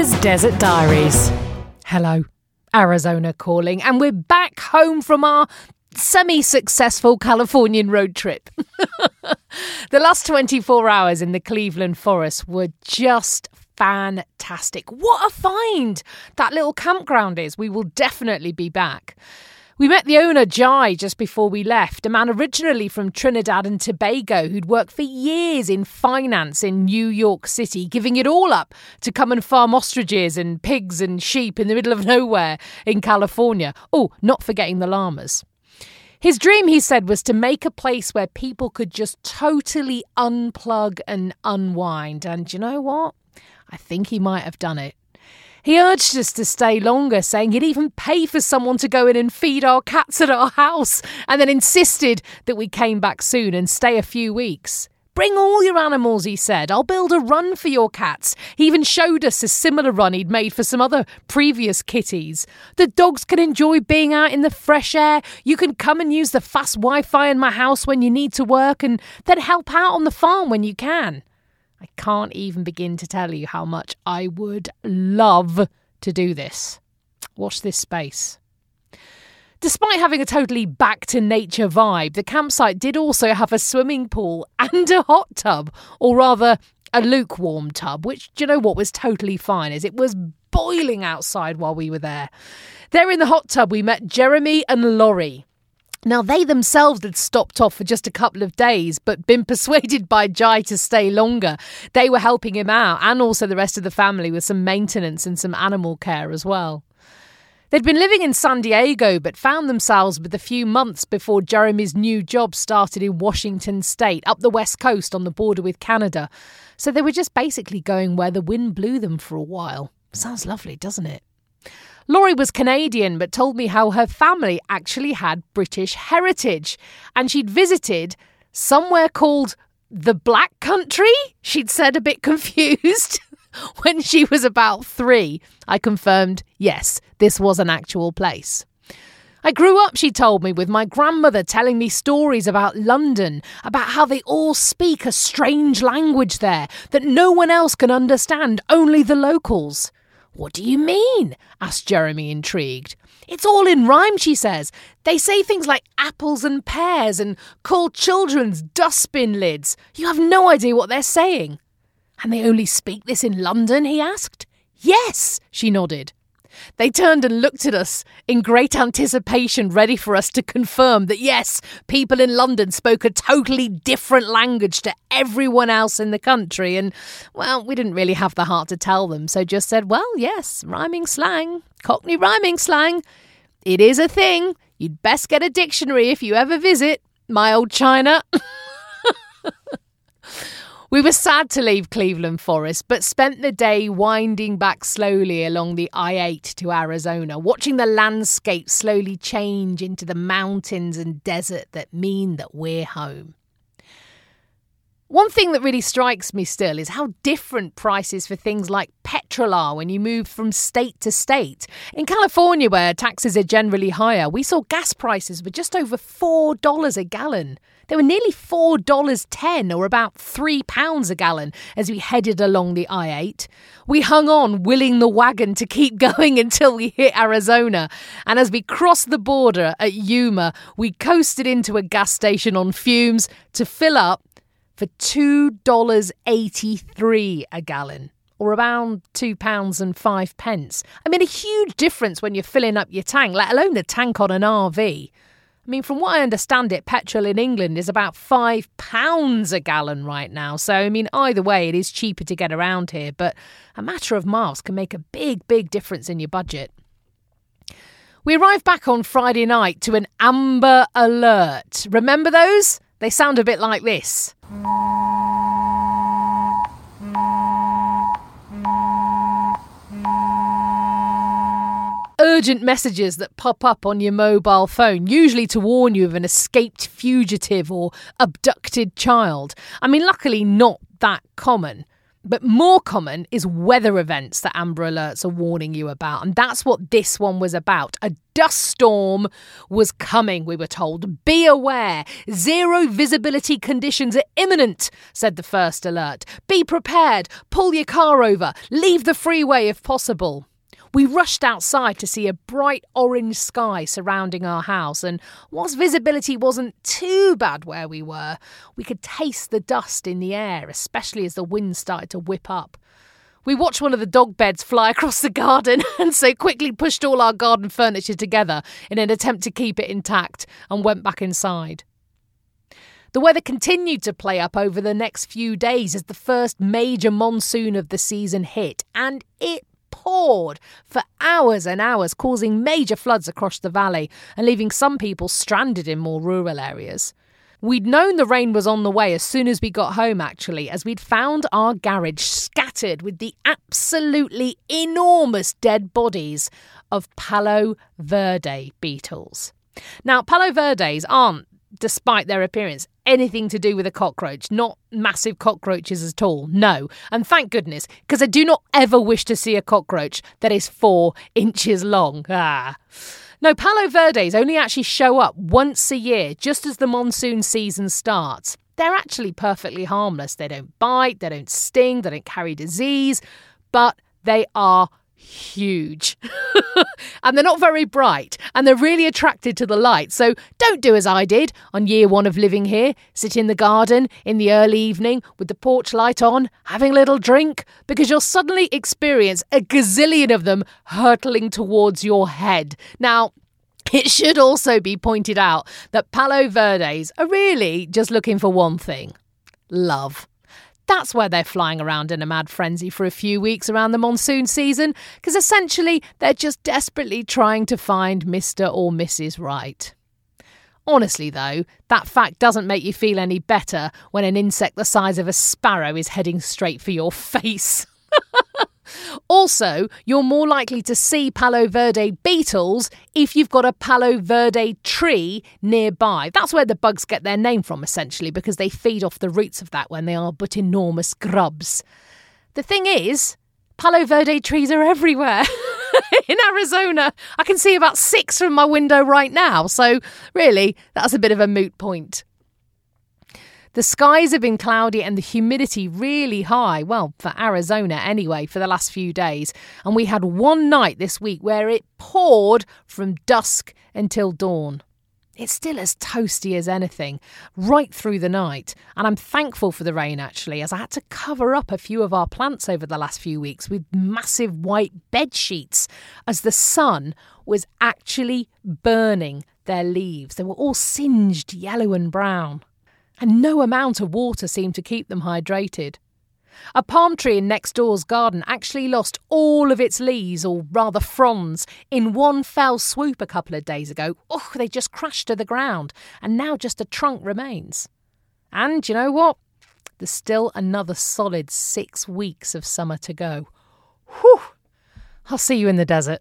Desert Diaries. Hello, Arizona calling, and we're back home from our semi successful Californian road trip. the last 24 hours in the Cleveland forest were just fantastic. What a find that little campground is. We will definitely be back. We met the owner, Jai, just before we left, a man originally from Trinidad and Tobago who'd worked for years in finance in New York City, giving it all up to come and farm ostriches and pigs and sheep in the middle of nowhere in California. Oh, not forgetting the llamas. His dream, he said, was to make a place where people could just totally unplug and unwind. And you know what? I think he might have done it. He urged us to stay longer, saying he'd even pay for someone to go in and feed our cats at our house, and then insisted that we came back soon and stay a few weeks. Bring all your animals, he said. I'll build a run for your cats. He even showed us a similar run he'd made for some other previous kitties. The dogs can enjoy being out in the fresh air. You can come and use the fast Wi Fi in my house when you need to work, and then help out on the farm when you can. I can't even begin to tell you how much I would love to do this. Watch this space. Despite having a totally back to nature vibe, the campsite did also have a swimming pool and a hot tub, or rather, a lukewarm tub, which, do you know what, was totally fine as it was boiling outside while we were there. There in the hot tub, we met Jeremy and Laurie. Now, they themselves had stopped off for just a couple of days, but been persuaded by Jai to stay longer. They were helping him out, and also the rest of the family with some maintenance and some animal care as well. They'd been living in San Diego, but found themselves with a few months before Jeremy's new job started in Washington state, up the west coast on the border with Canada. So they were just basically going where the wind blew them for a while. Sounds lovely, doesn't it? Laurie was Canadian, but told me how her family actually had British heritage and she'd visited somewhere called the Black Country, she'd said a bit confused. when she was about three, I confirmed, yes, this was an actual place. I grew up, she told me, with my grandmother telling me stories about London, about how they all speak a strange language there that no one else can understand, only the locals. What do you mean? asked Jeremy, intrigued. It's all in rhyme, she says. They say things like apples and pears and call children's dustbin lids. You have no idea what they're saying. And they only speak this in London? he asked. Yes, she nodded. They turned and looked at us in great anticipation, ready for us to confirm that yes, people in London spoke a totally different language to everyone else in the country. And, well, we didn't really have the heart to tell them, so just said, well, yes, rhyming slang, Cockney rhyming slang. It is a thing. You'd best get a dictionary if you ever visit my old China. We were sad to leave Cleveland Forest, but spent the day winding back slowly along the I 8 to Arizona, watching the landscape slowly change into the mountains and desert that mean that we're home. One thing that really strikes me still is how different prices for things like petrol are when you move from state to state. In California, where taxes are generally higher, we saw gas prices were just over $4 a gallon. They were nearly $4.10 or about £3 a gallon as we headed along the I 8. We hung on, willing the wagon to keep going until we hit Arizona. And as we crossed the border at Yuma, we coasted into a gas station on fumes to fill up for $2.83 a gallon or around two pounds and five pence. I mean, a huge difference when you're filling up your tank, let alone the tank on an RV. I mean, from what I understand it, petrol in England is about five pounds a gallon right now. So, I mean, either way, it is cheaper to get around here, but a matter of miles can make a big, big difference in your budget. We arrived back on Friday night to an amber alert. Remember those? They sound a bit like this. Urgent messages that pop up on your mobile phone, usually to warn you of an escaped fugitive or abducted child. I mean, luckily, not that common. But more common is weather events that Amber Alerts are warning you about. And that's what this one was about. A dust storm was coming, we were told. Be aware. Zero visibility conditions are imminent, said the first alert. Be prepared. Pull your car over. Leave the freeway if possible. We rushed outside to see a bright orange sky surrounding our house, and whilst visibility wasn't too bad where we were, we could taste the dust in the air, especially as the wind started to whip up. We watched one of the dog beds fly across the garden and so quickly pushed all our garden furniture together in an attempt to keep it intact and went back inside. The weather continued to play up over the next few days as the first major monsoon of the season hit, and it poured for hours and hours, causing major floods across the valley and leaving some people stranded in more rural areas. We'd known the rain was on the way as soon as we got home, actually, as we'd found our garage scattered with the absolutely enormous dead bodies of Palo Verde beetles. Now, Palo Verdes aren't despite their appearance, anything to do with a cockroach, not massive cockroaches at all. No. And thank goodness, because I do not ever wish to see a cockroach that is four inches long. Ah. No, Palo Verdes only actually show up once a year, just as the monsoon season starts. They're actually perfectly harmless. They don't bite, they don't sting, they don't carry disease, but they are huge. and they're not very bright and they're really attracted to the light. So don't do as I did on year one of living here. Sit in the garden in the early evening with the porch light on, having a little drink, because you'll suddenly experience a gazillion of them hurtling towards your head. Now, it should also be pointed out that Palo Verdes are really just looking for one thing love. That's where they're flying around in a mad frenzy for a few weeks around the monsoon season, because essentially they're just desperately trying to find Mr. or Mrs. Right. Honestly, though, that fact doesn't make you feel any better when an insect the size of a sparrow is heading straight for your face. Also, you're more likely to see Palo Verde beetles if you've got a Palo Verde tree nearby. That's where the bugs get their name from, essentially, because they feed off the roots of that when they are but enormous grubs. The thing is, Palo Verde trees are everywhere. in Arizona, I can see about six from my window right now, so really, that's a bit of a moot point. The skies have been cloudy and the humidity really high, well, for Arizona anyway, for the last few days. And we had one night this week where it poured from dusk until dawn. It's still as toasty as anything, right through the night. And I'm thankful for the rain actually, as I had to cover up a few of our plants over the last few weeks with massive white bed sheets, as the sun was actually burning their leaves. They were all singed yellow and brown and no amount of water seemed to keep them hydrated. A palm tree in next door's garden actually lost all of its leaves, or rather fronds, in one fell swoop a couple of days ago. Oh, they just crashed to the ground, and now just a trunk remains. And you know what? There's still another solid six weeks of summer to go. Whew! I'll see you in the desert.